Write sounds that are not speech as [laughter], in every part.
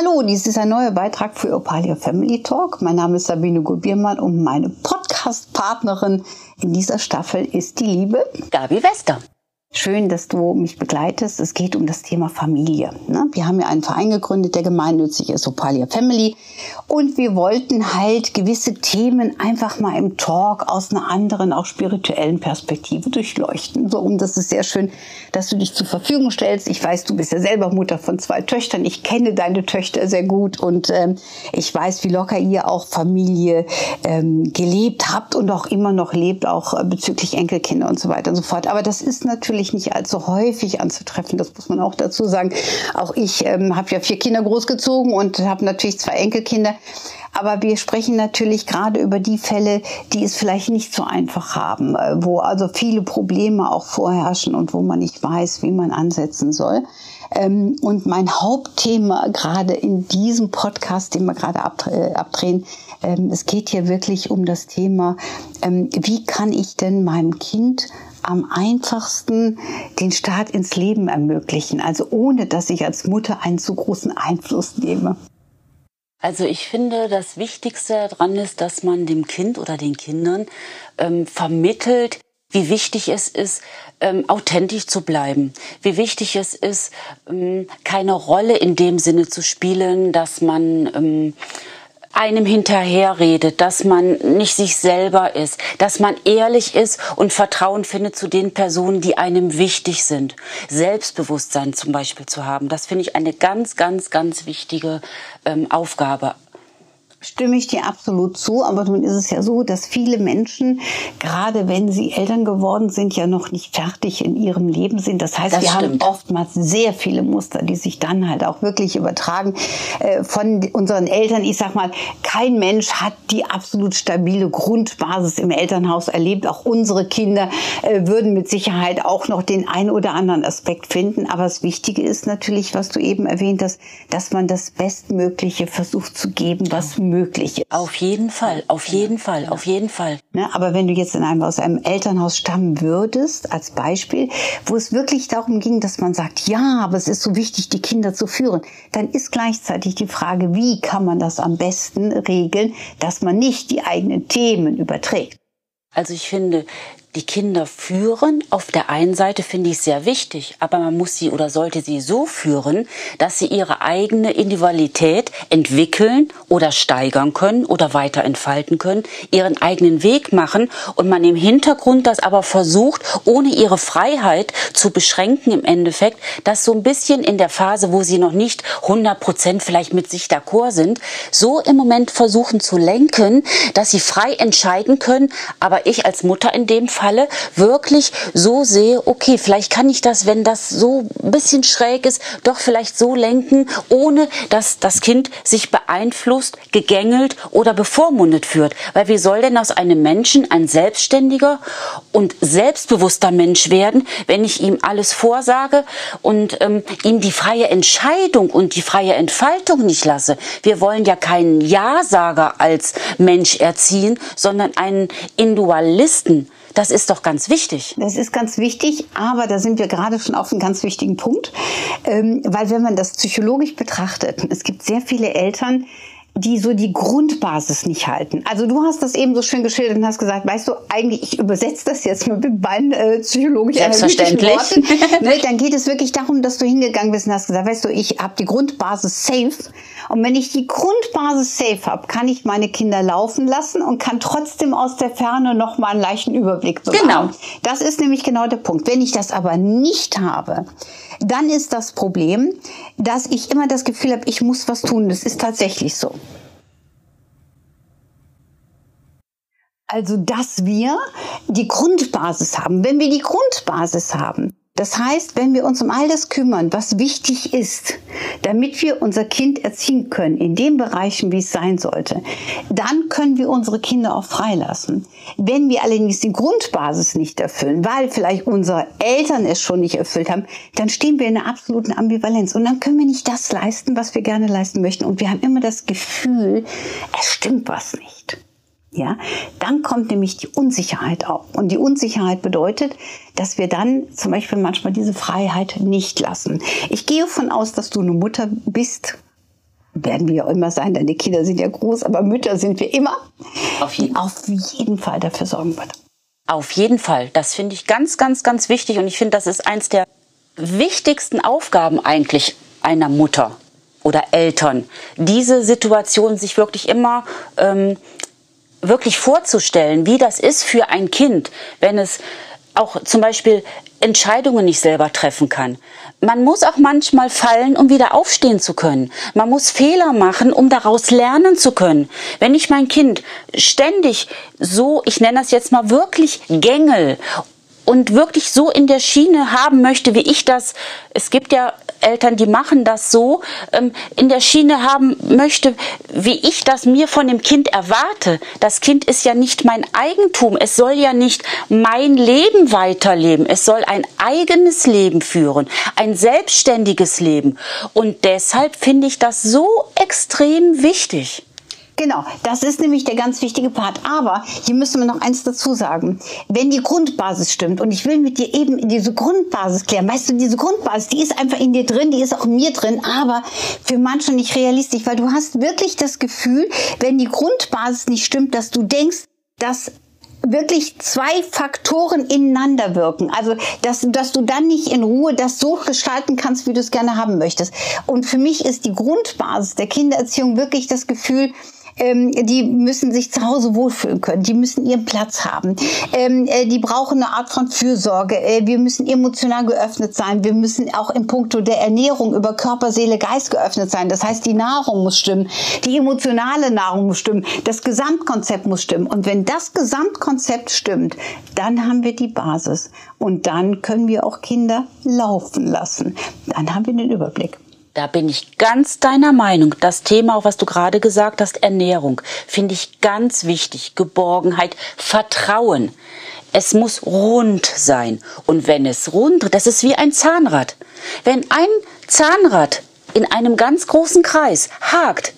Hallo, dies ist ein neuer Beitrag für Opalia Family Talk. Mein Name ist Sabine Gubiermann und meine Podcast-Partnerin in dieser Staffel ist die liebe Gabi Wester. Schön, dass du mich begleitest. Es geht um das Thema Familie. Ne? Wir haben ja einen Verein gegründet, der gemeinnützig ist, Opalia Family. Und wir wollten halt gewisse Themen einfach mal im Talk aus einer anderen, auch spirituellen Perspektive durchleuchten. So, und das ist sehr schön, dass du dich zur Verfügung stellst. Ich weiß, du bist ja selber Mutter von zwei Töchtern. Ich kenne deine Töchter sehr gut und ähm, ich weiß, wie locker ihr auch Familie ähm, gelebt habt und auch immer noch lebt, auch äh, bezüglich Enkelkinder und so weiter und so fort. Aber das ist natürlich natürlich nicht allzu häufig anzutreffen, das muss man auch dazu sagen. Auch ich ähm, habe ja vier Kinder großgezogen und habe natürlich zwei Enkelkinder. Aber wir sprechen natürlich gerade über die Fälle, die es vielleicht nicht so einfach haben, äh, wo also viele Probleme auch vorherrschen und wo man nicht weiß, wie man ansetzen soll. Ähm, und mein Hauptthema gerade in diesem Podcast, den wir gerade äh, abdrehen, ähm, es geht hier wirklich um das Thema, ähm, wie kann ich denn meinem Kind am einfachsten den Start ins Leben ermöglichen, also ohne dass ich als Mutter einen zu großen Einfluss nehme. Also ich finde, das Wichtigste daran ist, dass man dem Kind oder den Kindern ähm, vermittelt, wie wichtig es ist, ähm, authentisch zu bleiben, wie wichtig es ist, ähm, keine Rolle in dem Sinne zu spielen, dass man ähm, einem hinterherredet, dass man nicht sich selber ist, dass man ehrlich ist und Vertrauen findet zu den Personen, die einem wichtig sind. Selbstbewusstsein zum Beispiel zu haben, das finde ich eine ganz, ganz, ganz wichtige ähm, Aufgabe stimme ich dir absolut zu. Aber nun ist es ja so, dass viele Menschen, gerade wenn sie Eltern geworden sind, ja noch nicht fertig in ihrem Leben sind. Das heißt, das wir stimmt. haben oftmals sehr viele Muster, die sich dann halt auch wirklich übertragen äh, von unseren Eltern. Ich sag mal, kein Mensch hat die absolut stabile Grundbasis im Elternhaus erlebt. Auch unsere Kinder äh, würden mit Sicherheit auch noch den einen oder anderen Aspekt finden. Aber das Wichtige ist natürlich, was du eben erwähnt hast, dass man das Bestmögliche versucht zu geben, was möglich ist. Auf jeden Fall, auf jeden Fall, auf jeden Fall. Ne, aber wenn du jetzt in einem, aus einem Elternhaus stammen würdest, als Beispiel, wo es wirklich darum ging, dass man sagt, ja, aber es ist so wichtig, die Kinder zu führen, dann ist gleichzeitig die Frage, wie kann man das am besten regeln, dass man nicht die eigenen Themen überträgt. Also ich finde, die Kinder führen, auf der einen Seite finde ich sehr wichtig, aber man muss sie oder sollte sie so führen, dass sie ihre eigene Individualität entwickeln oder steigern können oder weiter entfalten können, ihren eigenen Weg machen und man im Hintergrund das aber versucht, ohne ihre Freiheit zu beschränken im Endeffekt, das so ein bisschen in der Phase, wo sie noch nicht 100 Prozent vielleicht mit sich d'accord sind, so im Moment versuchen zu lenken, dass sie frei entscheiden können, aber ich als Mutter in dem Falle wirklich so sehe, okay, vielleicht kann ich das, wenn das so ein bisschen schräg ist, doch vielleicht so lenken, ohne dass das Kind sich beeinflusst, gegängelt oder bevormundet führt. Weil wie soll denn aus einem Menschen ein selbstständiger und selbstbewusster Mensch werden, wenn ich ihm alles vorsage und ähm, ihm die freie Entscheidung und die freie Entfaltung nicht lasse? Wir wollen ja keinen Ja-Sager als Mensch erziehen, sondern einen Individualisten. Das ist doch ganz wichtig. Das ist ganz wichtig, aber da sind wir gerade schon auf einem ganz wichtigen Punkt, ähm, weil wenn man das psychologisch betrachtet, es gibt sehr viele Eltern, die so die Grundbasis nicht halten. Also du hast das eben so schön geschildert und hast gesagt, weißt du, eigentlich, ich übersetze das jetzt mit meinen äh, psychologisch analytischen Worten. [laughs] ne, dann geht es wirklich darum, dass du hingegangen bist und hast gesagt, weißt du, ich habe die Grundbasis safe. Und wenn ich die Grundbasis safe habe, kann ich meine Kinder laufen lassen und kann trotzdem aus der Ferne noch mal einen leichten Überblick bekommen. Genau. Das ist nämlich genau der Punkt. Wenn ich das aber nicht habe, dann ist das Problem, dass ich immer das Gefühl habe, ich muss was tun. Das ist tatsächlich so. Also, dass wir die Grundbasis haben. Wenn wir die Grundbasis haben, Das heißt, wenn wir uns um all das kümmern, was wichtig ist, damit wir unser Kind erziehen können in den Bereichen, wie es sein sollte, dann können wir unsere Kinder auch freilassen. Wenn wir allerdings die Grundbasis nicht erfüllen, weil vielleicht unsere Eltern es schon nicht erfüllt haben, dann stehen wir in einer absoluten Ambivalenz. Und dann können wir nicht das leisten, was wir gerne leisten möchten. Und wir haben immer das Gefühl, es stimmt was nicht ja, dann kommt nämlich die Unsicherheit auf. Und die Unsicherheit bedeutet, dass wir dann zum Beispiel manchmal diese Freiheit nicht lassen. Ich gehe von aus, dass du eine Mutter bist. Werden wir ja immer sein, deine Kinder sind ja groß, aber Mütter sind wir immer. Auf jeden, auf jeden Fall dafür sorgen wird. Auf jeden Fall. Das finde ich ganz, ganz, ganz wichtig. Und ich finde, das ist eins der wichtigsten Aufgaben eigentlich einer Mutter oder Eltern, diese Situation sich wirklich immer ähm, wirklich vorzustellen, wie das ist für ein Kind, wenn es auch zum Beispiel Entscheidungen nicht selber treffen kann. Man muss auch manchmal fallen, um wieder aufstehen zu können. Man muss Fehler machen, um daraus lernen zu können. Wenn ich mein Kind ständig so, ich nenne das jetzt mal wirklich Gängel und wirklich so in der Schiene haben möchte, wie ich das, es gibt ja Eltern, die machen das so, ähm, in der Schiene haben möchte, wie ich das mir von dem Kind erwarte. Das Kind ist ja nicht mein Eigentum. Es soll ja nicht mein Leben weiterleben. Es soll ein eigenes Leben führen, ein selbstständiges Leben. Und deshalb finde ich das so extrem wichtig. Genau, das ist nämlich der ganz wichtige Part. Aber hier müssen wir noch eins dazu sagen. Wenn die Grundbasis stimmt, und ich will mit dir eben diese Grundbasis klären, weißt du, diese Grundbasis, die ist einfach in dir drin, die ist auch in mir drin, aber für manche nicht realistisch, weil du hast wirklich das Gefühl, wenn die Grundbasis nicht stimmt, dass du denkst, dass wirklich zwei Faktoren ineinander wirken. Also, dass, dass du dann nicht in Ruhe das so gestalten kannst, wie du es gerne haben möchtest. Und für mich ist die Grundbasis der Kindererziehung wirklich das Gefühl, ähm, die müssen sich zu Hause wohlfühlen können, die müssen ihren Platz haben, ähm, äh, die brauchen eine Art von Fürsorge, äh, wir müssen emotional geöffnet sein, wir müssen auch im Punkto der Ernährung über Körper, Seele, Geist geöffnet sein. Das heißt, die Nahrung muss stimmen, die emotionale Nahrung muss stimmen, das Gesamtkonzept muss stimmen. Und wenn das Gesamtkonzept stimmt, dann haben wir die Basis und dann können wir auch Kinder laufen lassen. Dann haben wir den Überblick. Da bin ich ganz deiner Meinung. Das Thema, auch was du gerade gesagt hast, Ernährung, finde ich ganz wichtig. Geborgenheit, Vertrauen. Es muss rund sein. Und wenn es rund, das ist wie ein Zahnrad. Wenn ein Zahnrad in einem ganz großen Kreis hakt,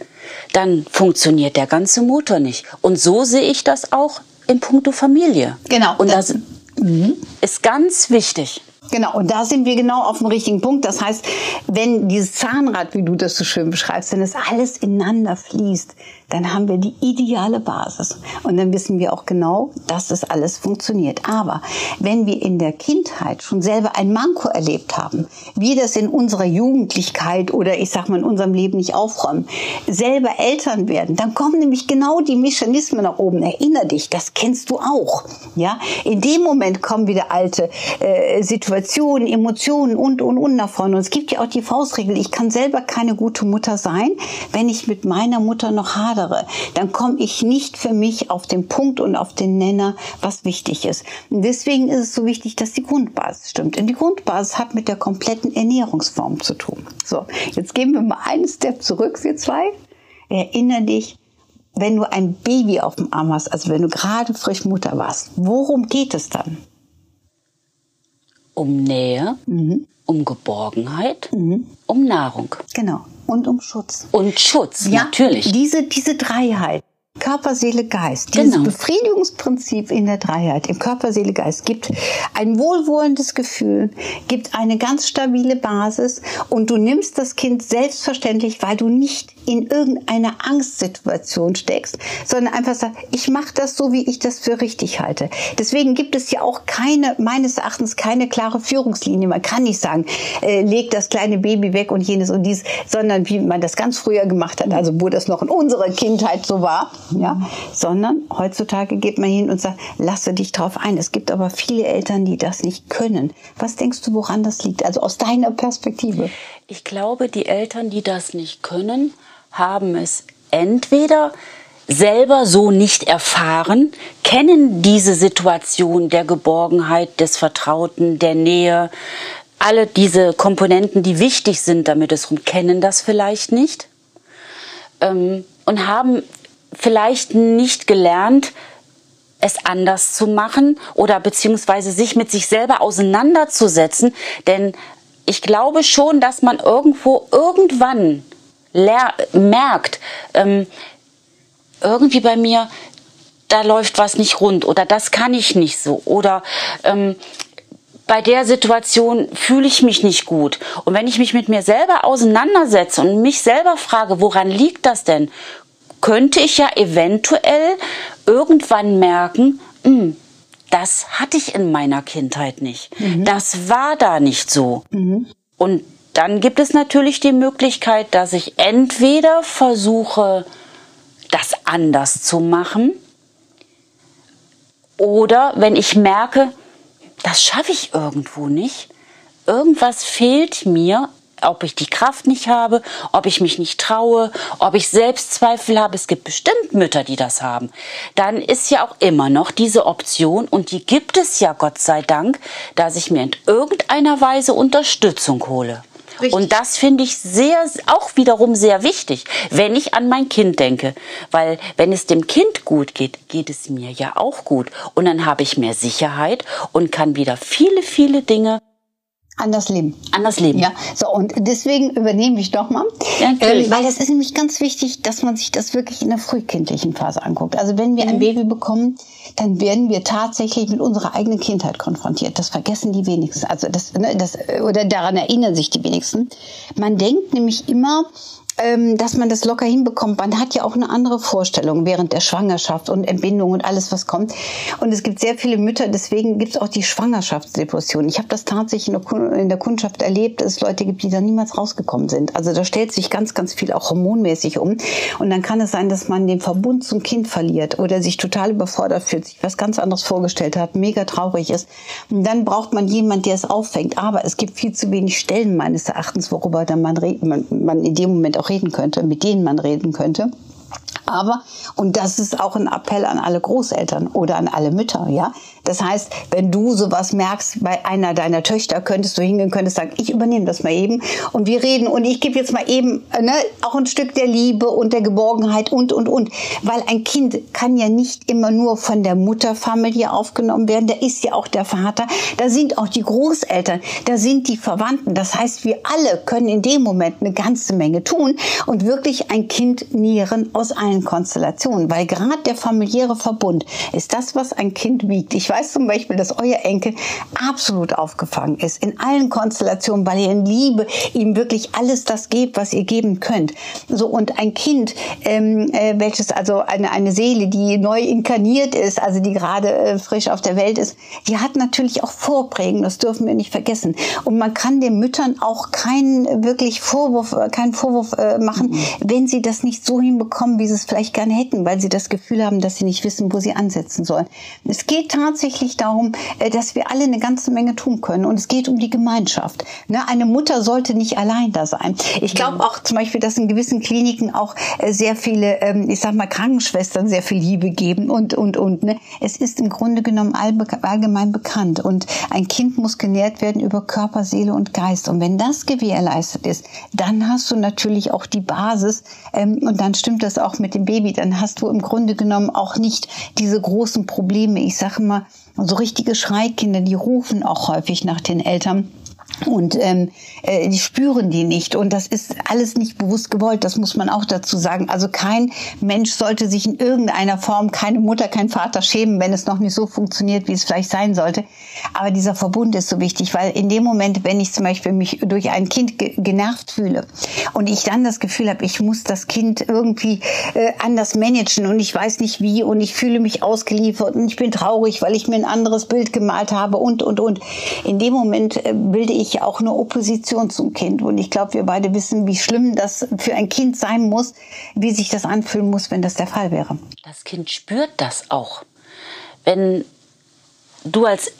dann funktioniert der ganze Motor nicht. Und so sehe ich das auch in puncto Familie. Genau. Und das mhm. ist ganz wichtig. Genau, und da sind wir genau auf dem richtigen Punkt. Das heißt, wenn dieses Zahnrad, wie du das so schön beschreibst, wenn es alles ineinander fließt, dann haben wir die ideale Basis. Und dann wissen wir auch genau, dass das alles funktioniert. Aber wenn wir in der Kindheit schon selber ein Manko erlebt haben, wir das in unserer Jugendlichkeit oder ich sag mal in unserem Leben nicht aufräumen, selber Eltern werden, dann kommen nämlich genau die Mechanismen nach oben. Erinner dich, das kennst du auch. Ja, in dem Moment kommen wieder alte äh, Situationen, Emotionen und und und nach vorne. Und es gibt ja auch die Faustregel: Ich kann selber keine gute Mutter sein, wenn ich mit meiner Mutter noch hadere hadere, dann komme ich nicht für mich auf den Punkt und auf den Nenner, was wichtig ist. Und deswegen ist es so wichtig, dass die Grundbasis stimmt. Und die Grundbasis hat mit der kompletten Ernährungsform zu tun. So, jetzt gehen wir mal einen Step zurück, wir zwei. Erinnere dich, wenn du ein Baby auf dem Arm hast, also wenn du gerade frisch Mutter warst, worum geht es dann? Um Nähe, mhm. um Geborgenheit, mhm. um Nahrung. Genau und um Schutz. Und Schutz, ja, natürlich. Diese, diese Dreiheit. Körper, Seele, Geist. Dieses genau. Befriedigungsprinzip in der Dreiheit, im Körper, Seele, Geist, gibt ein wohlwohlendes Gefühl, gibt eine ganz stabile Basis und du nimmst das Kind selbstverständlich, weil du nicht in irgendeiner Angstsituation steckst, sondern einfach sagst, ich mache das so, wie ich das für richtig halte. Deswegen gibt es ja auch keine, meines Erachtens, keine klare Führungslinie. Man kann nicht sagen, äh, leg das kleine Baby weg und jenes und dies, sondern wie man das ganz früher gemacht hat, also wo das noch in unserer Kindheit so war, ja, sondern heutzutage geht man hin und sagt, lasse dich drauf ein. Es gibt aber viele Eltern, die das nicht können. Was denkst du, woran das liegt? Also aus deiner Perspektive. Ich glaube, die Eltern, die das nicht können, haben es entweder selber so nicht erfahren, kennen diese Situation der Geborgenheit, des Vertrauten, der Nähe, alle diese Komponenten, die wichtig sind, damit es rum, kennen das vielleicht nicht ähm, und haben vielleicht nicht gelernt, es anders zu machen oder beziehungsweise sich mit sich selber auseinanderzusetzen. Denn ich glaube schon, dass man irgendwo irgendwann merkt, ähm, irgendwie bei mir, da läuft was nicht rund oder das kann ich nicht so oder ähm, bei der Situation fühle ich mich nicht gut. Und wenn ich mich mit mir selber auseinandersetze und mich selber frage, woran liegt das denn, könnte ich ja eventuell irgendwann merken, mh, hm, das hatte ich in meiner Kindheit nicht. Mhm. Das war da nicht so. Mhm. Und dann gibt es natürlich die Möglichkeit, dass ich entweder versuche, das anders zu machen, oder wenn ich merke, das schaffe ich irgendwo nicht, irgendwas fehlt mir ob ich die Kraft nicht habe, ob ich mich nicht traue, ob ich Selbstzweifel habe. Es gibt bestimmt Mütter, die das haben. Dann ist ja auch immer noch diese Option und die gibt es ja Gott sei Dank, dass ich mir in irgendeiner Weise Unterstützung hole. Richtig. Und das finde ich sehr, auch wiederum sehr wichtig, wenn ich an mein Kind denke. Weil wenn es dem Kind gut geht, geht es mir ja auch gut. Und dann habe ich mehr Sicherheit und kann wieder viele, viele Dinge Anders leben. Anders leben. Ja, so und deswegen übernehme ich doch mal. Ähm, weil es ist nämlich ganz wichtig, dass man sich das wirklich in der frühkindlichen Phase anguckt. Also wenn wir mhm. ein Baby bekommen, dann werden wir tatsächlich mit unserer eigenen Kindheit konfrontiert. Das vergessen die wenigsten. Also das, ne, das oder daran erinnern sich die wenigsten. Man denkt nämlich immer, dass man das locker hinbekommt. Man hat ja auch eine andere Vorstellung während der Schwangerschaft und Entbindung und alles, was kommt. Und es gibt sehr viele Mütter, deswegen gibt es auch die Schwangerschaftsdepression. Ich habe das tatsächlich in der Kundschaft erlebt, dass es Leute gibt, die da niemals rausgekommen sind. Also da stellt sich ganz, ganz viel auch hormonmäßig um. Und dann kann es sein, dass man den Verbund zum Kind verliert oder sich total überfordert fühlt, sich was ganz anderes vorgestellt hat, mega traurig ist. Und dann braucht man jemand, der es auffängt. Aber es gibt viel zu wenig Stellen meines Erachtens, worüber dann man, man, man in dem Moment auch reden könnte, mit denen man reden könnte. Aber, und das ist auch ein Appell an alle Großeltern oder an alle Mütter, ja. Das heißt, wenn du sowas merkst bei einer deiner Töchter, könntest du hingehen, könntest sagen, ich übernehme das mal eben und wir reden und ich gebe jetzt mal eben ne, auch ein Stück der Liebe und der Geborgenheit und, und, und. Weil ein Kind kann ja nicht immer nur von der Mutterfamilie aufgenommen werden, da ist ja auch der Vater, da sind auch die Großeltern, da sind die Verwandten. Das heißt, wir alle können in dem Moment eine ganze Menge tun und wirklich ein Kind nähren aus allen Konstellationen, weil gerade der familiäre Verbund ist das, was ein Kind wiegt. Ich weiß zum Beispiel, dass euer Enkel absolut aufgefangen ist in allen Konstellationen, weil ihr in Liebe ihm wirklich alles das gebt, was ihr geben könnt. So und ein Kind, ähm, äh, welches also eine eine Seele, die neu inkarniert ist, also die gerade äh, frisch auf der Welt ist, die hat natürlich auch Vorprägen. Das dürfen wir nicht vergessen. Und man kann den Müttern auch keinen wirklich Vorwurf, äh, keinen Vorwurf äh, machen, mhm. wenn sie das nicht so hinbekommen, wie sie es vielleicht gerne hätten, weil sie das Gefühl haben, dass sie nicht wissen, wo sie ansetzen sollen. Es geht tatsächlich darum, äh, dass wir alle eine ganze Menge tun können und es geht um die Gemeinschaft. Ne, eine Mutter sollte nicht allein da sein. Ich glaube auch zum Beispiel, dass in gewissen Kliniken auch äh, sehr viele, ähm, ich sag mal, Krankenschwestern sehr viel Liebe geben und, und, und. Ne. Es ist im Grunde genommen allgemein bekannt und ein Kind muss genährt werden über Körper, Seele und Geist. Und wenn das gewährleistet ist, dann hast du natürlich auch die Basis ähm, und dann stimmt das auch mit dem Baby. Dann hast du im Grunde genommen auch nicht diese großen Probleme. Ich sage mal, so richtige Schreikinder, die rufen auch häufig nach den Eltern. Und ähm, äh, die spüren die nicht. Und das ist alles nicht bewusst gewollt, das muss man auch dazu sagen. Also kein Mensch sollte sich in irgendeiner Form, keine Mutter, kein Vater schämen, wenn es noch nicht so funktioniert, wie es vielleicht sein sollte. Aber dieser Verbund ist so wichtig, weil in dem Moment, wenn ich zum Beispiel mich durch ein Kind ge genervt fühle und ich dann das Gefühl habe, ich muss das Kind irgendwie äh, anders managen und ich weiß nicht wie und ich fühle mich ausgeliefert und ich bin traurig, weil ich mir ein anderes Bild gemalt habe und, und, und. In dem Moment äh, bilde ich auch eine Opposition zum Kind und ich glaube, wir beide wissen, wie schlimm das für ein Kind sein muss, wie sich das anfühlen muss, wenn das der Fall wäre. Das Kind spürt das auch. Wenn du als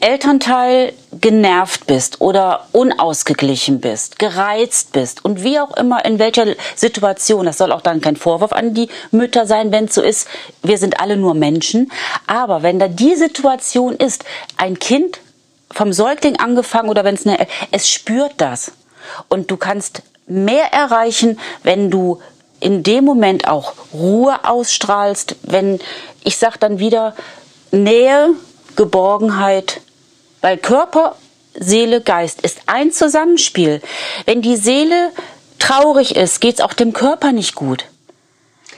Elternteil genervt bist oder unausgeglichen bist, gereizt bist und wie auch immer in welcher Situation, das soll auch dann kein Vorwurf an die Mütter sein, wenn es so ist, wir sind alle nur Menschen, aber wenn da die Situation ist, ein Kind vom Säugling angefangen oder wenn es eine, es spürt das und du kannst mehr erreichen, wenn du in dem Moment auch Ruhe ausstrahlst, wenn ich sag dann wieder Nähe, Geborgenheit, weil Körper, Seele, Geist ist ein Zusammenspiel. Wenn die Seele traurig ist, geht es auch dem Körper nicht gut.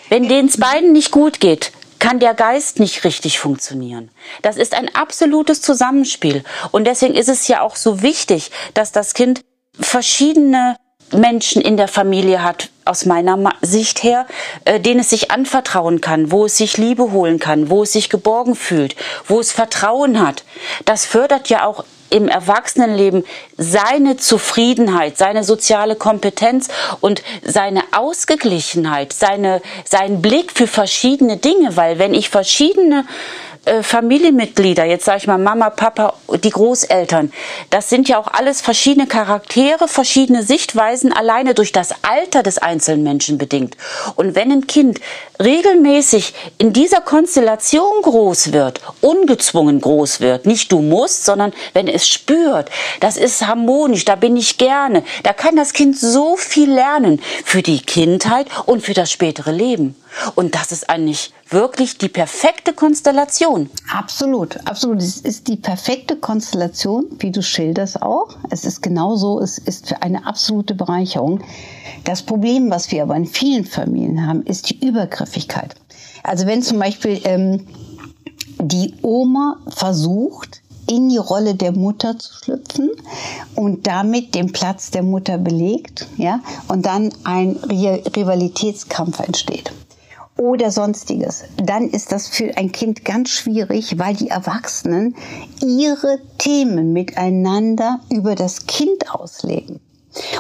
Wenn denen es beiden nicht gut geht, kann der Geist nicht richtig funktionieren. Das ist ein absolutes Zusammenspiel. Und deswegen ist es ja auch so wichtig, dass das Kind verschiedene Menschen in der Familie hat, aus meiner Sicht her, äh, denen es sich anvertrauen kann, wo es sich Liebe holen kann, wo es sich geborgen fühlt, wo es Vertrauen hat. Das fördert ja auch im Erwachsenenleben seine Zufriedenheit, seine soziale Kompetenz und seine Ausgeglichenheit, seine, seinen Blick für verschiedene Dinge, weil wenn ich verschiedene äh, Familienmitglieder, jetzt sage ich mal Mama, Papa, die Großeltern, das sind ja auch alles verschiedene Charaktere, verschiedene Sichtweisen, alleine durch das Alter des einzelnen Menschen bedingt. Und wenn ein Kind regelmäßig in dieser Konstellation groß wird, ungezwungen groß wird, nicht du musst, sondern wenn es spürt, das ist harmonisch, da bin ich gerne, da kann das Kind so viel lernen für die Kindheit und für das spätere Leben. Und das ist eigentlich wirklich die perfekte Konstellation. Absolut, absolut. Es ist die perfekte Konstellation, wie du schilderst auch. Es ist genauso, es ist für eine absolute Bereicherung. Das Problem, was wir aber in vielen Familien haben, ist die Übergriffigkeit. Also wenn zum Beispiel ähm, die Oma versucht, in die Rolle der Mutter zu schlüpfen und damit den Platz der Mutter belegt, ja, und dann ein Rivalitätskampf entsteht oder sonstiges, dann ist das für ein Kind ganz schwierig, weil die Erwachsenen ihre Themen miteinander über das Kind ausleben.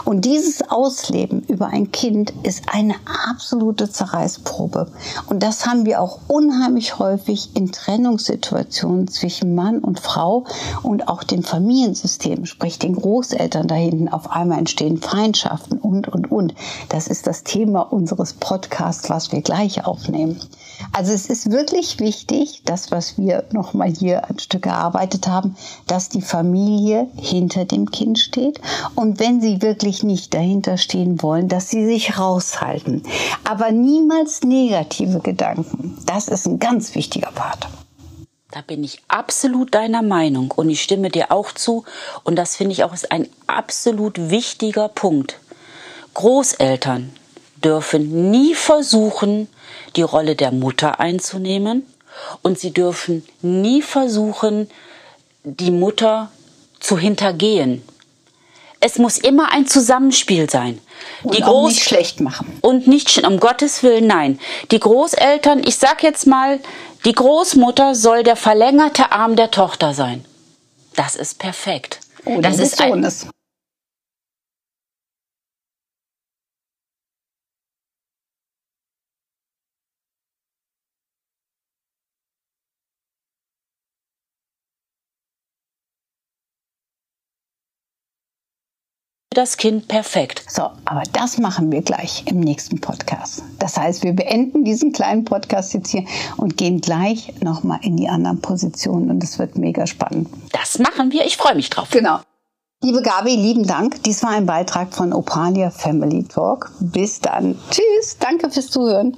Und dieses Ausleben über ein Kind ist eine absolute Zerreißprobe. Und das haben wir auch unheimlich häufig in Trennungssituationen zwischen Mann und Frau und auch dem Familiensystem, sprich den Großeltern da hinten. Auf einmal entstehen Feindschaften und, und, und. Das ist das Thema unseres Podcasts, was wir gleich aufnehmen. Also es ist wirklich wichtig, das, was wir nochmal hier ein Stück erarbeitet haben, dass die Familie hinter dem Kind steht. Und wenn sie wirklich nicht dahinter stehen wollen, dass sie sich raushalten. Aber niemals negative Gedanken. Das ist ein ganz wichtiger Part. Da bin ich absolut deiner Meinung und ich stimme dir auch zu. Und das finde ich auch ist ein absolut wichtiger Punkt. Großeltern dürfen nie versuchen, die Rolle der Mutter einzunehmen und sie dürfen nie versuchen, die Mutter zu hintergehen. Es muss immer ein Zusammenspiel sein. Und die Groß nicht schlecht machen. Und nicht, um Gottes Willen, nein. Die Großeltern, ich sag jetzt mal, die Großmutter soll der verlängerte Arm der Tochter sein. Das ist perfekt. Oh, das ist ein, das Kind perfekt. So, aber das machen wir gleich im nächsten Podcast. Das heißt, wir beenden diesen kleinen Podcast jetzt hier und gehen gleich nochmal in die anderen Positionen und es wird mega spannend. Das machen wir. Ich freue mich drauf. Genau. Liebe Gabi, lieben Dank. Dies war ein Beitrag von Opalia Family Talk. Bis dann. Tschüss. Danke fürs Zuhören.